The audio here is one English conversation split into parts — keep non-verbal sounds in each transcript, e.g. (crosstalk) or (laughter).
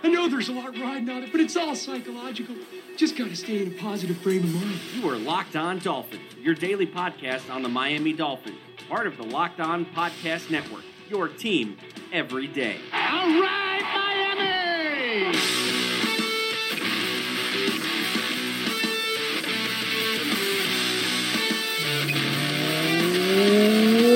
I know there's a lot riding on it, but it's all psychological. Just got to stay in a positive frame of mind. You are Locked On Dolphin, your daily podcast on the Miami Dolphins, part of the Locked On Podcast Network, your team every day. All right, Miami!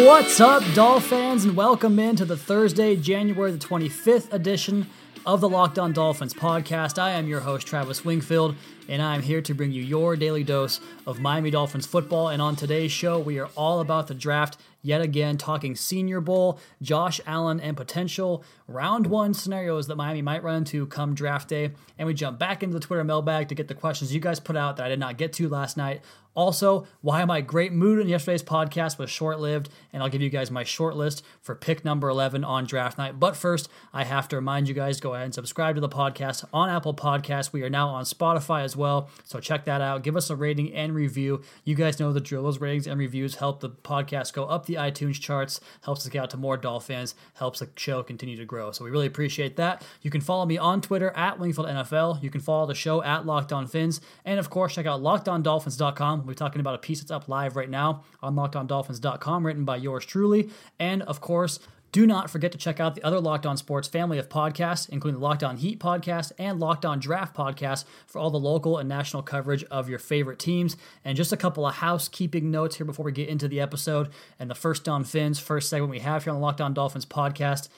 What's up, Doll fans, and welcome into the Thursday, January the 25th edition of the Locked On Dolphins podcast. I am your host, Travis Wingfield, and I'm here to bring you your daily dose of Miami Dolphins football. And on today's show, we are all about the draft yet again, talking Senior Bowl, Josh Allen, and potential round one scenarios that Miami might run into come draft day. And we jump back into the Twitter mailbag to get the questions you guys put out that I did not get to last night. Also, why my great mood in yesterday's podcast was short lived, and I'll give you guys my short list for pick number 11 on draft night. But first, I have to remind you guys go ahead and subscribe to the podcast on Apple Podcasts. We are now on Spotify as well, so check that out. Give us a rating and review. You guys know the drill. Those ratings and reviews help the podcast go up the iTunes charts, helps us get out to more Dolphins, helps the show continue to grow. So we really appreciate that. You can follow me on Twitter at Wingfield NFL. You can follow the show at Locked On Phins, and of course, check out LockedOnDolphins.com. We're talking about a piece that's up live right now on LockedOnDolphins.com, written by yours truly. And of course, do not forget to check out the other Locked On Sports family of podcasts, including the Locked On Heat podcast and Locked On Draft podcast for all the local and national coverage of your favorite teams. And just a couple of housekeeping notes here before we get into the episode and the first on Fins, first segment we have here on the Locked On Dolphins podcast.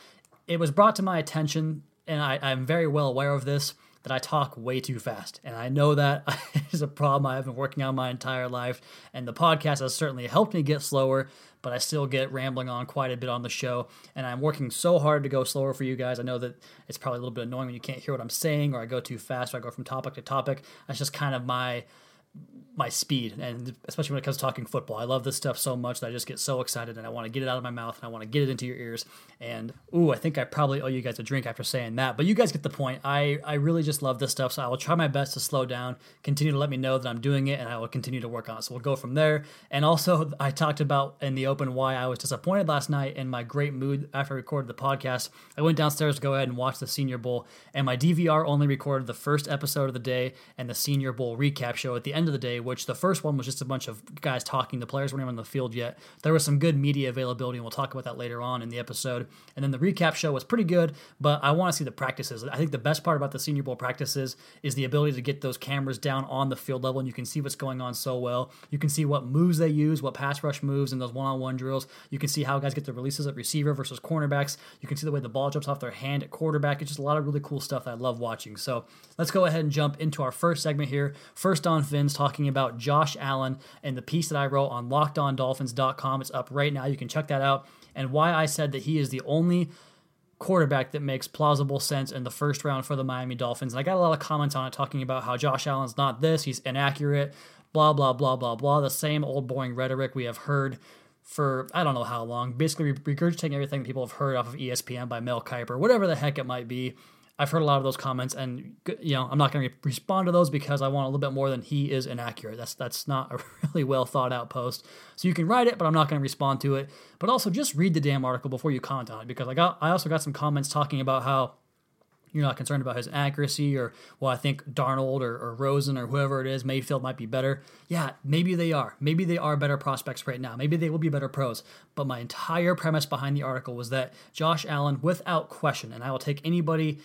It was brought to my attention, and I, I'm very well aware of this, that I talk way too fast. And I know that (laughs) is a problem I've been working on my entire life. And the podcast has certainly helped me get slower, but I still get rambling on quite a bit on the show. And I'm working so hard to go slower for you guys. I know that it's probably a little bit annoying when you can't hear what I'm saying or I go too fast or I go from topic to topic. That's just kind of my my speed and especially when it comes to talking football. I love this stuff so much that I just get so excited and I want to get it out of my mouth and I want to get it into your ears. And ooh, I think I probably owe you guys a drink after saying that. But you guys get the point. I, I really just love this stuff. So I will try my best to slow down, continue to let me know that I'm doing it, and I will continue to work on it. So we'll go from there. And also I talked about in the open why I was disappointed last night in my great mood after I recorded the podcast. I went downstairs to go ahead and watch the Senior Bowl, and my DVR only recorded the first episode of the day and the Senior Bowl recap show at the end of the day which the first one was just a bunch of guys talking. The players weren't even on the field yet. There was some good media availability, and we'll talk about that later on in the episode. And then the recap show was pretty good, but I want to see the practices. I think the best part about the Senior Bowl practices is the ability to get those cameras down on the field level, and you can see what's going on so well. You can see what moves they use, what pass rush moves, and those one-on-one drills. You can see how guys get the releases at receiver versus cornerbacks. You can see the way the ball jumps off their hand at quarterback. It's just a lot of really cool stuff that I love watching. So let's go ahead and jump into our first segment here. First on Fins, talking about Josh Allen and the piece that I wrote on lockedondolphins.com. It's up right now. You can check that out. And why I said that he is the only quarterback that makes plausible sense in the first round for the Miami Dolphins. And I got a lot of comments on it talking about how Josh Allen's not this, he's inaccurate, blah, blah, blah, blah, blah. The same old boring rhetoric we have heard for I don't know how long, basically regurgitating everything people have heard off of ESPN by Mel Kiper, whatever the heck it might be. I've heard a lot of those comments, and you know I'm not going to respond to those because I want a little bit more than he is inaccurate. That's that's not a (laughs) really well thought out post. So you can write it, but I'm not going to respond to it. But also just read the damn article before you comment on it because I got I also got some comments talking about how you're not concerned about his accuracy or well I think Darnold or, or Rosen or whoever it is Mayfield might be better. Yeah, maybe they are. Maybe they are better prospects right now. Maybe they will be better pros. But my entire premise behind the article was that Josh Allen, without question, and I will take anybody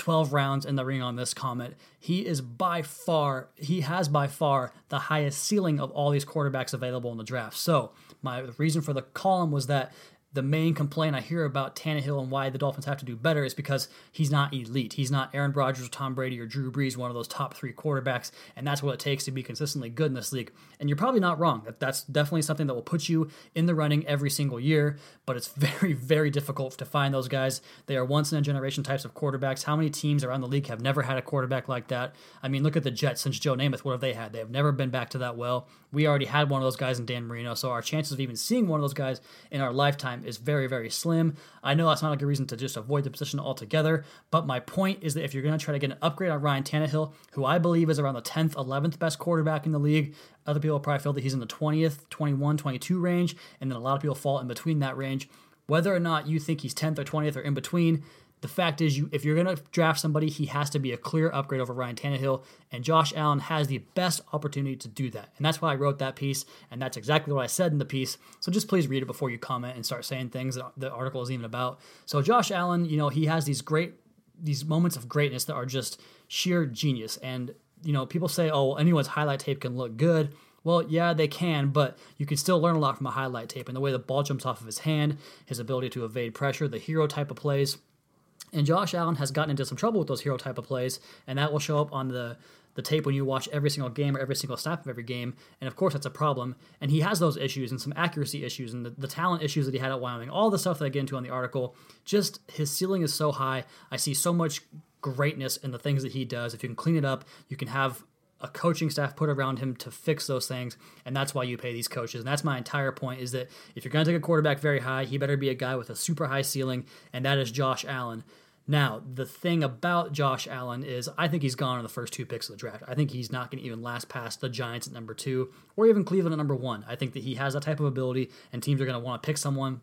12 rounds in the ring on this comment. He is by far, he has by far the highest ceiling of all these quarterbacks available in the draft. So, my reason for the column was that the main complaint I hear about Tannehill and why the Dolphins have to do better is because he's not elite. He's not Aaron Rodgers, or Tom Brady, or Drew Brees, one of those top three quarterbacks, and that's what it takes to be consistently good in this league. And you're probably not wrong. That's definitely something that will put you in the running every single year, but it's (laughs) very, very difficult to find those guys. They are once in a generation types of quarterbacks. How many teams around the league have never had a quarterback like that? I mean, look at the Jets since Joe Namath. What have they had? They have never been back to that well. We already had one of those guys in Dan Marino, so our chances of even seeing one of those guys in our lifetime is very, very slim. I know that's not a good reason to just avoid the position altogether, but my point is that if you're going to try to get an upgrade on Ryan Tannehill, who I believe is around the 10th, 11th best quarterback in the league, other people probably feel that he's in the 20th, 21, 22 range, and then a lot of people fall in between that range. Whether or not you think he's 10th or 20th or in between, the fact is, you if you're going to draft somebody, he has to be a clear upgrade over Ryan Tannehill, and Josh Allen has the best opportunity to do that. And that's why I wrote that piece, and that's exactly what I said in the piece. So just please read it before you comment and start saying things that the article is even about. So Josh Allen, you know, he has these great these moments of greatness that are just sheer genius. And you know, people say, "Oh, well, anyone's highlight tape can look good." Well, yeah, they can, but you can still learn a lot from a highlight tape and the way the ball jumps off of his hand, his ability to evade pressure, the hero type of plays. And Josh Allen has gotten into some trouble with those hero type of plays, and that will show up on the the tape when you watch every single game or every single snap of every game. And of course, that's a problem. And he has those issues and some accuracy issues and the, the talent issues that he had at Wyoming, all the stuff that I get into on the article. Just his ceiling is so high. I see so much greatness in the things that he does. If you can clean it up, you can have a coaching staff put around him to fix those things and that's why you pay these coaches and that's my entire point is that if you're going to take a quarterback very high he better be a guy with a super high ceiling and that is josh allen now, the thing about Josh Allen is I think he's gone in the first two picks of the draft. I think he's not going to even last past the Giants at number two or even Cleveland at number one. I think that he has that type of ability, and teams are going to want to pick someone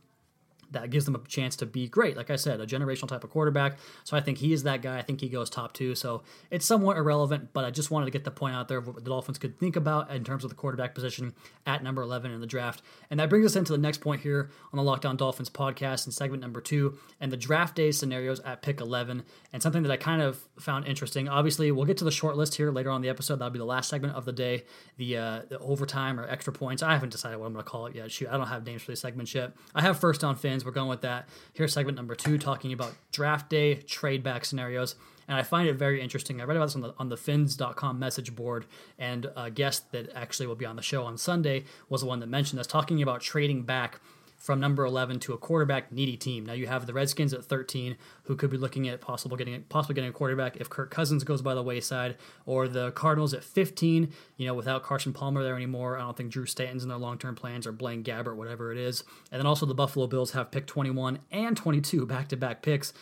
that gives them a chance to be great. Like I said, a generational type of quarterback. So I think he is that guy. I think he goes top two. So it's somewhat irrelevant, but I just wanted to get the point out there of what the Dolphins could think about in terms of the quarterback position at number 11 in the draft. And that brings us into the next point here on the Locked On Dolphins podcast in segment number two and the draft day scenarios at pick 11. And something that I kind of found interesting. Obviously, we'll get to the short list here later on the episode. That'll be the last segment of the day, the, uh, the overtime or extra points. I haven't decided what I'm going to call it yet. Shoot, I don't have names for these segments yet. I have first down we're going with that. Here's segment number two, talking about draft day trade back scenarios. And I find it very interesting. I read about this on the on the fins.com message board, and a guest that actually will be on the show on Sunday was the one that mentioned this, talking about trading back from number 11 to a quarterback needy team. Now you have the Redskins at 13, who could be looking at possible getting possibly getting a quarterback if Kirk Cousins goes by the wayside, or the Cardinals at 15. You know, without Carson Palmer there anymore, I don't think Drew Stanton's in their long term plans or Blaine Gabbert, whatever it is. And then also the Buffalo Bills have pick 21 and 22 back to back picks.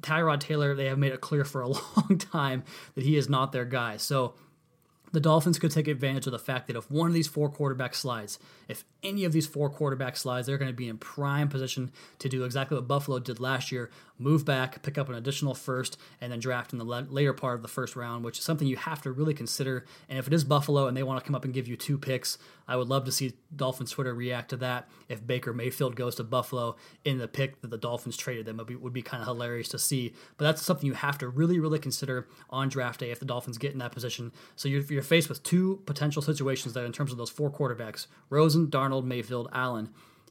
Tyrod Taylor, they have made it clear for a (laughs) long time that he is not their guy. So the Dolphins could take advantage of the fact that if one of these four quarterback slides, if any of these four quarterback slides, they're going to be in prime position to do exactly what Buffalo did last year move back, pick up an additional first, and then draft in the later part of the first round, which is something you have to really consider. And if it is Buffalo and they want to come up and give you two picks, I would love to see Dolphins Twitter react to that. If Baker Mayfield goes to Buffalo in the pick that the Dolphins traded them, it would be, would be kind of hilarious to see. But that's something you have to really, really consider on draft day if the Dolphins get in that position. So you're, you're faced with two potential situations there in terms of those four quarterbacks Rosen, Darnold, Mayfield, Allen.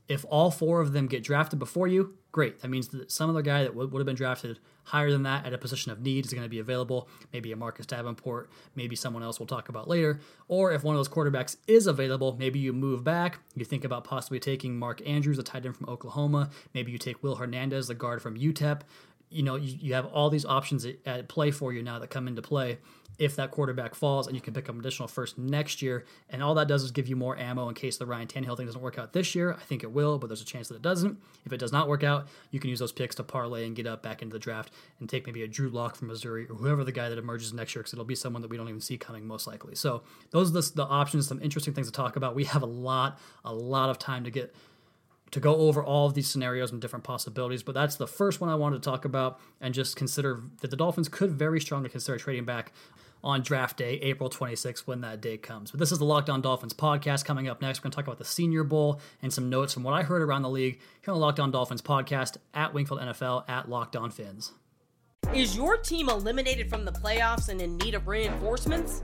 If all four of them get drafted before you, great. That means that some other guy that would, would have been drafted higher than that at a position of need is going to be available. Maybe a Marcus Davenport, maybe someone else we'll talk about later. Or if one of those quarterbacks is available, maybe you move back. You think about possibly taking Mark Andrews, a tight end from Oklahoma. Maybe you take Will Hernandez, the guard from UTEP. You know, you, you have all these options at, at play for you now that come into play if that quarterback falls, and you can pick up additional first next year. And all that does is give you more ammo in case the Ryan Tannehill thing doesn't work out this year. I think it will, but there's a chance that it doesn't. If it does not work out, you can use those picks to parlay and get up back into the draft and take maybe a Drew Lock from Missouri or whoever the guy that emerges next year, because it'll be someone that we don't even see coming most likely. So those are the, the options, some interesting things to talk about. We have a lot, a lot of time to get to go over all of these scenarios and different possibilities. But that's the first one I wanted to talk about and just consider that the Dolphins could very strongly consider trading back on draft day, April 26th, when that day comes. But this is the Locked On Dolphins podcast. Coming up next, we're going to talk about the Senior Bowl and some notes from what I heard around the league here on the Locked On Dolphins podcast at Wingfield NFL at Locked On Phins. Is your team eliminated from the playoffs and in need of reinforcements?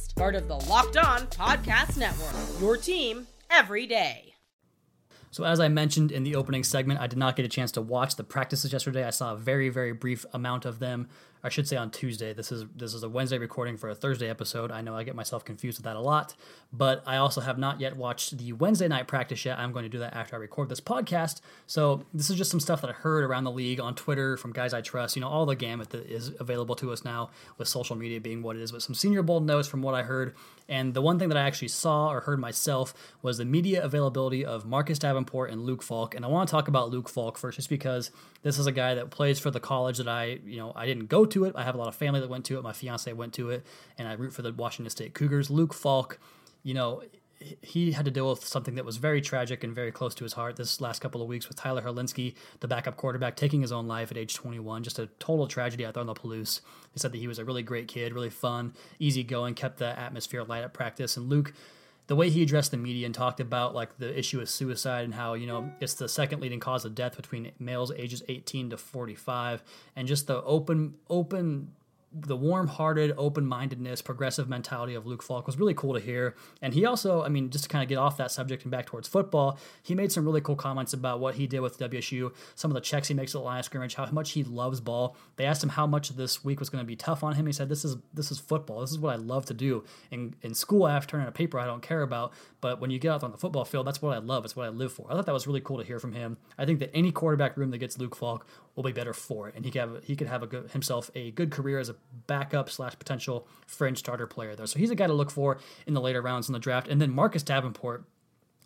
part of the Locked On Podcast Network. Your team every day. So, as I mentioned in the opening segment, I did not get a chance to watch the practices yesterday. I saw a very, very brief amount of them. I should say on Tuesday. This is this is a Wednesday recording for a Thursday episode. I know I get myself confused with that a lot, but I also have not yet watched the Wednesday night practice yet. I'm going to do that after I record this podcast. So this is just some stuff that I heard around the league on Twitter from guys I trust. You know, all the gamut that is available to us now with social media being what it is. But some Senior Bowl notes from what I heard, and the one thing that I actually saw or heard myself was the media availability of Marcus Davenport and Luke Falk. And I want to talk about Luke Falk first, just because this is a guy that plays for the college that I, you know, I didn't go to it. I have a lot of family that went to it. My fiance went to it, and I root for the Washington State Cougars. Luke Falk, you know, he had to deal with something that was very tragic and very close to his heart this last couple of weeks with Tyler Hilinski, the backup quarterback, taking his own life at age 21. Just a total tragedy out there on the Palouse. They said that he was a really great kid, really fun, easygoing, kept the atmosphere light at practice. And Luke, the way he addressed the media and talked about like the issue of suicide and how you know it's the second leading cause of death between males ages 18 to 45 and just the open open the warm-hearted, open-mindedness, progressive mentality of Luke Falk was really cool to hear. And he also, I mean, just to kind of get off that subject and back towards football, he made some really cool comments about what he did with WSU, some of the checks he makes at the line of scrimmage, how much he loves ball. They asked him how much this week was going to be tough on him. He said, "This is this is football. This is what I love to do. In in school, I have to turn in a paper I don't care about, but when you get out on the football field, that's what I love. It's what I live for." I thought that was really cool to hear from him. I think that any quarterback room that gets Luke Falk will be better for it, and he could have he could have a good, himself a good career as a backup slash potential fringe starter player there. So he's a guy to look for in the later rounds in the draft. And then Marcus Davenport,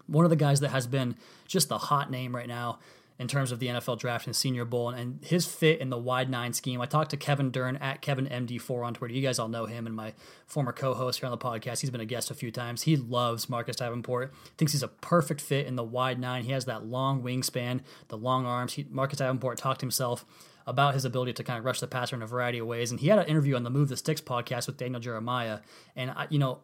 one of the guys that has been just the hot name right now in terms of the NFL draft and Senior Bowl and his fit in the wide nine scheme. I talked to Kevin Dern at KevinMD4 on Twitter. You guys all know him and my former co-host here on the podcast. He's been a guest a few times. He loves Marcus Davenport. Thinks he's a perfect fit in the wide nine. He has that long wingspan, the long arms. He, Marcus Davenport talked himself about his ability to kind of rush the passer in a variety of ways. And he had an interview on the Move the Sticks podcast with Daniel Jeremiah. And I, you know,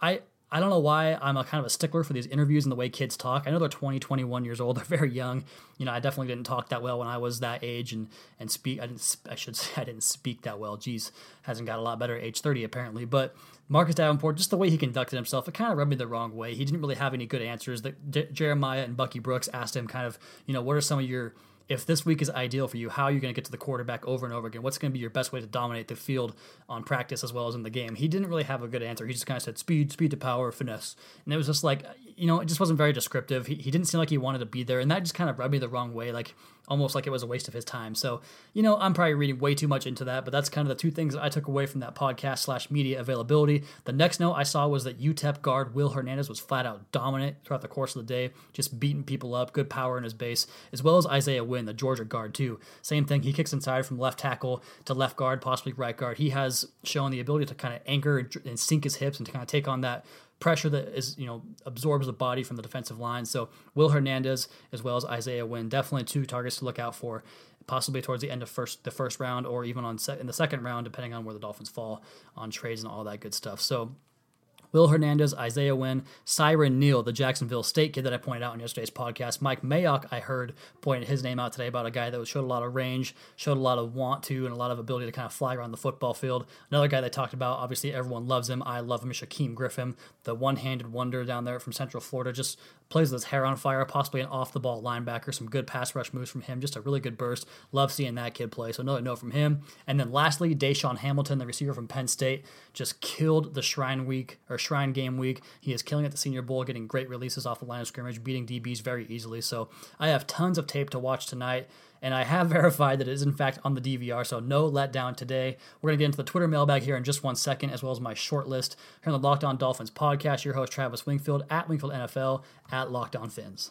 I I don't know why I'm a kind of a stickler for these interviews and the way kids talk. I know they're 20, 21 years old. (laughs) They're very young. You know, I definitely didn't talk that well when I was that age and and speak. I didn't. I should (laughs) say I didn't speak that well. Geez, hasn't got a lot better at age 30 apparently. But Marcus Davenport, just the way he conducted himself, it kind of rubbed me the wrong way. He didn't really have any good answers. That Jeremiah and Bucky Brooks asked him kind of, you know, what are some of your if this week is ideal for you, how are you going to get to the quarterback over and over again? What's going to be your best way to dominate the field on practice as well as in the game? He didn't really have a good answer. He just kind of said speed, speed to power, finesse. And it was just like, you know, it just wasn't very descriptive. He, he didn't seem like he wanted to be there. And that just kind of rubbed me the wrong way. Like, almost like it was a waste of his time. So, you know, I'm probably reading way too much into that, but that's kind of the two things that I took away from that podcast slash media availability. The next note I saw was that UTEP guard Will Hernandez was flat out dominant throughout the course of the day, just beating people up, good power in his base, as well as Isaiah Wynn, the Georgia guard, too. Same thing, he kicks inside from left tackle to left guard, possibly right guard. He has shown the ability to kind of anchor and sink his hips and to kind of take on that pressure that is you know absorbs the body from the defensive line. So Will Hernandez as well as Isaiah Wynn definitely two targets to look out for, possibly towards the end of first the first round or even on se- in the second round depending on where the Dolphins fall on trades and all that good stuff. So Will Hernandez, Isaiah Wynn, Siran Neal, the Jacksonville State kid that I pointed out in yesterday's podcast. Mike Mayock, I heard, pointed his name out today about a guy that showed a lot of range, showed a lot of want to, and a lot of ability to kind of fly around the football field. Another guy they talked about, obviously everyone loves him. I love him, Shaquem Griffin, the one handed wonder down there from Central Florida. Just plays with his hair on fire, possibly an off the ball linebacker, some good pass rush moves from him, just a really good burst. Love seeing that kid play. So another note from him. And then lastly, DaeSean Hamilton, the receiver from Penn State, just killed the Shrine week or Shrine game week. He is killing at the Senior Bowl, getting great releases off the line of scrimmage, beating DBs very easily. So I have tons of tape to watch tonight and I have (laughs) verified that it is in fact on the DVR, so no letdown today. We're going to get into the Twitter mailbag here in just one second, as well as my short list here on the Locked On Dolphins podcast. Your host, Travis Wingfield, at Wingfield NFL, at Locked On Phins.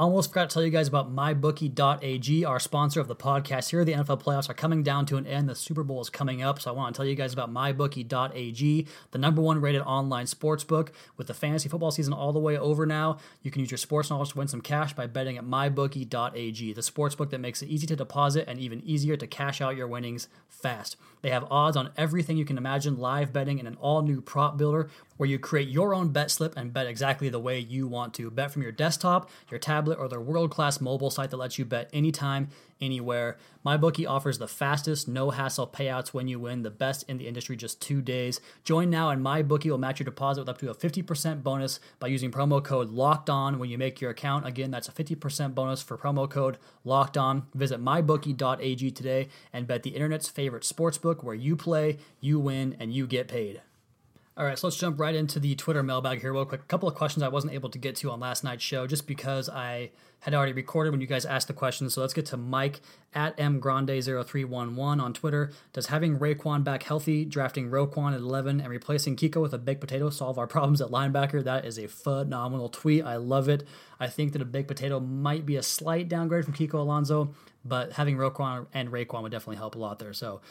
Almost forgot to tell you guys about mybookie.ag, our sponsor of the podcast. Here, the NFL playoffs are coming down to an end. The Super Bowl is coming up, so I want to tell you guys about mybookie.ag, the number one rated online sports book. With the fantasy football season all the way over now, you can use your sports knowledge to win some cash by betting at mybookie.ag, the sports book that makes it easy to deposit and even easier to cash out your winnings fast. They have odds on everything you can imagine, live betting, and an all new prop builder where you create your own bet slip and bet exactly the way you want to. Bet from your desktop, your tablet, or their world class mobile site that lets you bet anytime, anywhere. MyBookie offers the fastest, no hassle payouts when you win, the best in the industry, just two days. Join now, and MyBookie will match your deposit with up to a 50% bonus by using promo code LOCKED ON when you make your account. Again, that's a 50% bonus for promo code LOCKED ON. Visit mybookie.ag today and bet the internet's favorite sportsbook where you play, you win, and you get paid. All right, so let's jump right into the Twitter mailbag here, real quick. A couple of questions I wasn't able to get to on last night's show just because I had already recorded when you guys asked the question. So let's get to Mike at mgrande0311 on Twitter. Does having Raekwon back healthy, drafting Roquan at 11, and replacing Kiko with a baked potato solve our problems at linebacker? That is a phenomenal tweet. I love it. I think that a baked potato might be a slight downgrade from Kiko Alonso, but having Roquan and Raekwon would definitely help a lot there. So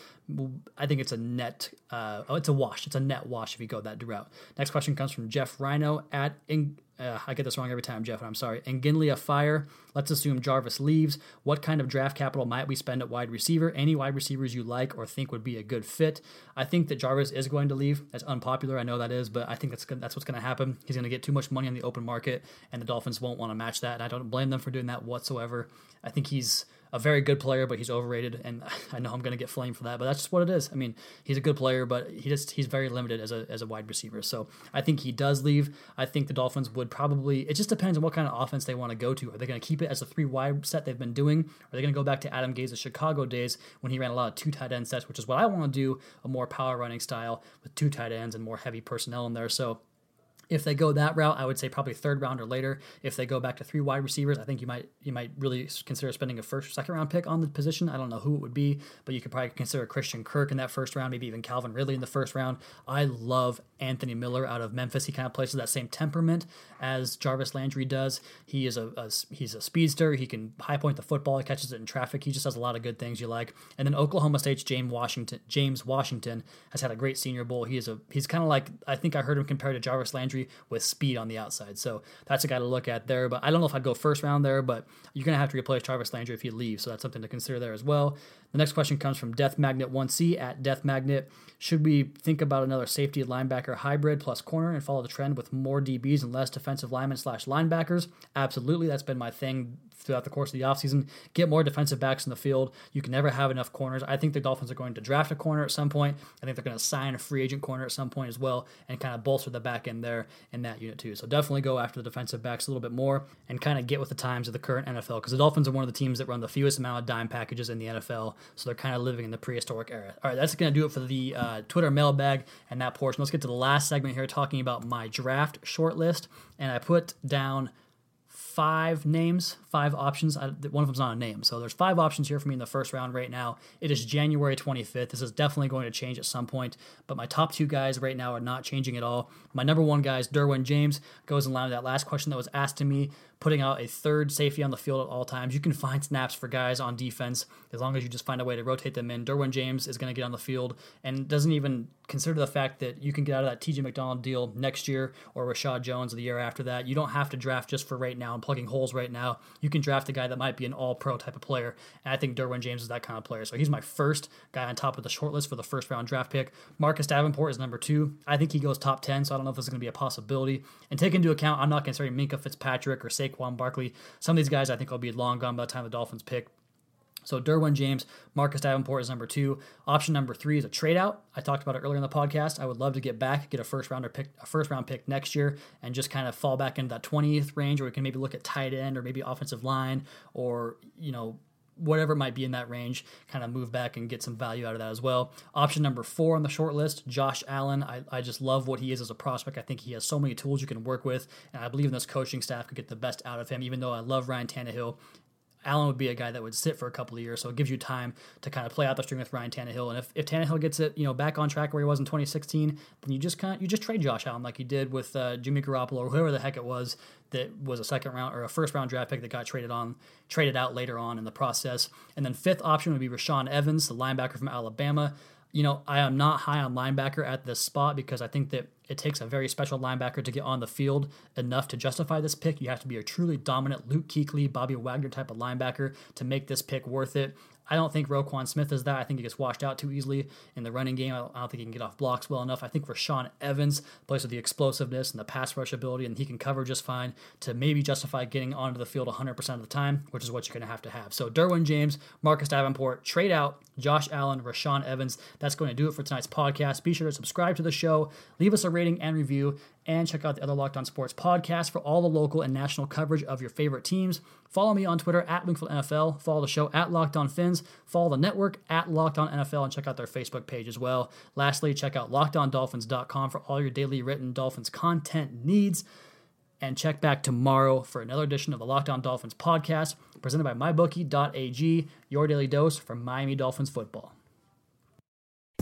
I think it's a net, uh, oh, it's a wash. It's a net wash if you go that route. Next question comes from Jeff Rhino at. In- uh, I get this wrong every time, Jeff, and I'm sorry. And Ginley a fire. Let's assume Jarvis leaves. What kind of draft capital might we spend at wide receiver? Any wide receivers you like or think would be a good fit? I think that Jarvis is going to leave. That's unpopular. I know that is, but I think that's that's what's going to happen. He's going to get too much money on the open market, and the Dolphins won't want to match that. And I don't blame them for doing that whatsoever. I think he's a very good player, but he's overrated, and (laughs) I know I'm going to get flamed for that, but that's just what it is. I mean, he's a good player, but he just he's very limited as a as a wide receiver. So I think he does leave. I think the Dolphins would probably. It just depends on what kind of offense they want to go to. Are they going to keep it as a three wide set they've been doing? Are they going to go back to Adam Gase's Chicago days when he ran a lot of two tight end sets, which is what I want to do, a more power running style with two tight ends and more heavy personnel in there. So if they go that route, I would say probably third round or later. If they go back to three wide receivers, I think you might you might really consider spending a first second round pick on the position. I don't know who it would be, but you could probably consider Christian Kirk in that first round, maybe even Calvin Ridley in the first round. I love Anthony Miller out of Memphis. He kind of plays with that same temperament as Jarvis Landry does. He is a, a he's a speedster. He can high point the football. He catches it in traffic. He just has a lot of good things you like. And then Oklahoma State's James Washington James Washington has had a great Senior Bowl. He is a he's kind of like I think I heard him compared to Jarvis Landry with speed on the outside. So that's a guy to look at there. But I don't know if I'd go first round there, but you're going to have to replace Travis Landry if he leaves. So that's something to consider there as well. The next question comes from Death Magnet 1C at Death Magnet. Should we think about another safety linebacker hybrid plus corner and follow the trend with more DBs and less defensive linemen slash linebackers? Absolutely. That's been my thing throughout the course of the offseason. Get more defensive backs in the field. You can never have enough corners. I think the Dolphins are going to draft a corner at some point. I think they're going to sign a free agent corner at some point as well and kind of bolster the back end there in that unit too. So definitely go after the defensive backs a little bit more and kind of get with the times of the current NFL because the Dolphins are one of the teams that run the fewest amount of dime packages in the NFL. So they're kind of living in the prehistoric era. All right, that's going to do it for the uh, Twitter mailbag and that portion. Let's get to the last segment here talking about my draft shortlist. And I put down five names, five options. I, one of them's not a name. So there's five options here for me in the first round right now. It is January 25th. This is definitely going to change at some point, but my top two guys right now are not changing at all. My number one guy is Derwin James. Goes in line with that last question that was asked to me putting out a third safety on the field at all times. You can find snaps for guys on defense as long as you just find a way to rotate them in. Derwin James is going to get on the field and doesn't even consider the fact that you can get out of that TJ McDonald deal next year or Reshad Jones the year after that. You don't have to draft just for right now plugging holes right now. You can draft a guy that might be an all pro type of player. And I think Derwin James is that kind of player. So he's my first guy on top of the short list for the first round draft pick. Marcus Davenport is number two. I think he goes top 10, so I don't know if this is going to be a possibility. And take into account, I'm not considering Minkah Fitzpatrick or Saquon Barkley. Some of these guys I think will be long gone by the time the Dolphins pick. So Derwin James, Marcus Davenport is number two. Option number three is a trade out. I talked about it earlier in the podcast. I would love to get back, get a first rounder pick, a first round pick next year, and just kind of fall back into that 20th range, where we can maybe look at tight end or maybe offensive line or you know whatever it might be in that range, kind of move back and get some value out of that as well. Option number four on the short list, Josh Allen. I, I just love what he is as a prospect. I think he has so many tools you can work with, and I believe in this coaching staff could get the best out of him, even though I love Ryan Tannehill. Allen would be a guy that would sit for a couple of years, so it gives you time to kind of play out the string with Ryan Tannehill. And if, if Tannehill gets it, you know, back on track where he was in 2016, then you just kind of, you just trade Josh Allen like you did with uh, Jimmy Garoppolo or whoever the heck it was that was a second round or a first round draft pick that got traded on, traded out later on in the process. And then fifth option would be Rashaan Evans, the linebacker from Alabama. You know, I am not high on linebacker at this spot because I think that it takes a very special linebacker to get on the field enough to justify this pick. You have to be a truly dominant Luke Kuechly, Bobby Wagner type of linebacker to make this pick worth it. I don't think Roquan Smith is that. I think he gets washed out too easily in the running game. I don't, think he can get off blocks well enough. I think Rashaan Evans plays with the explosiveness and the pass rush ability, and he can cover just fine to maybe justify getting onto the field 100% of the time, which is what you're going to have to have. So Derwin James, Marcus Davenport, trade out Josh Allen, Rashaan Evans. That's going to do it for tonight's podcast. Be sure to subscribe to the show, leave us a rating and review, and check out the other Locked On Sports podcast for all the local and national coverage of your favorite teams. Follow me on Twitter at Wingfield NFL. Follow the show at Locked On Phins. Follow the network at Locked On NFL and check out their Facebook page as well. Lastly, check out LockedOnDolphins.com for all your daily written Dolphins content needs. And check back tomorrow for another edition of the Locked On Dolphins podcast presented by MyBookie.ag, your daily dose for Miami Dolphins football.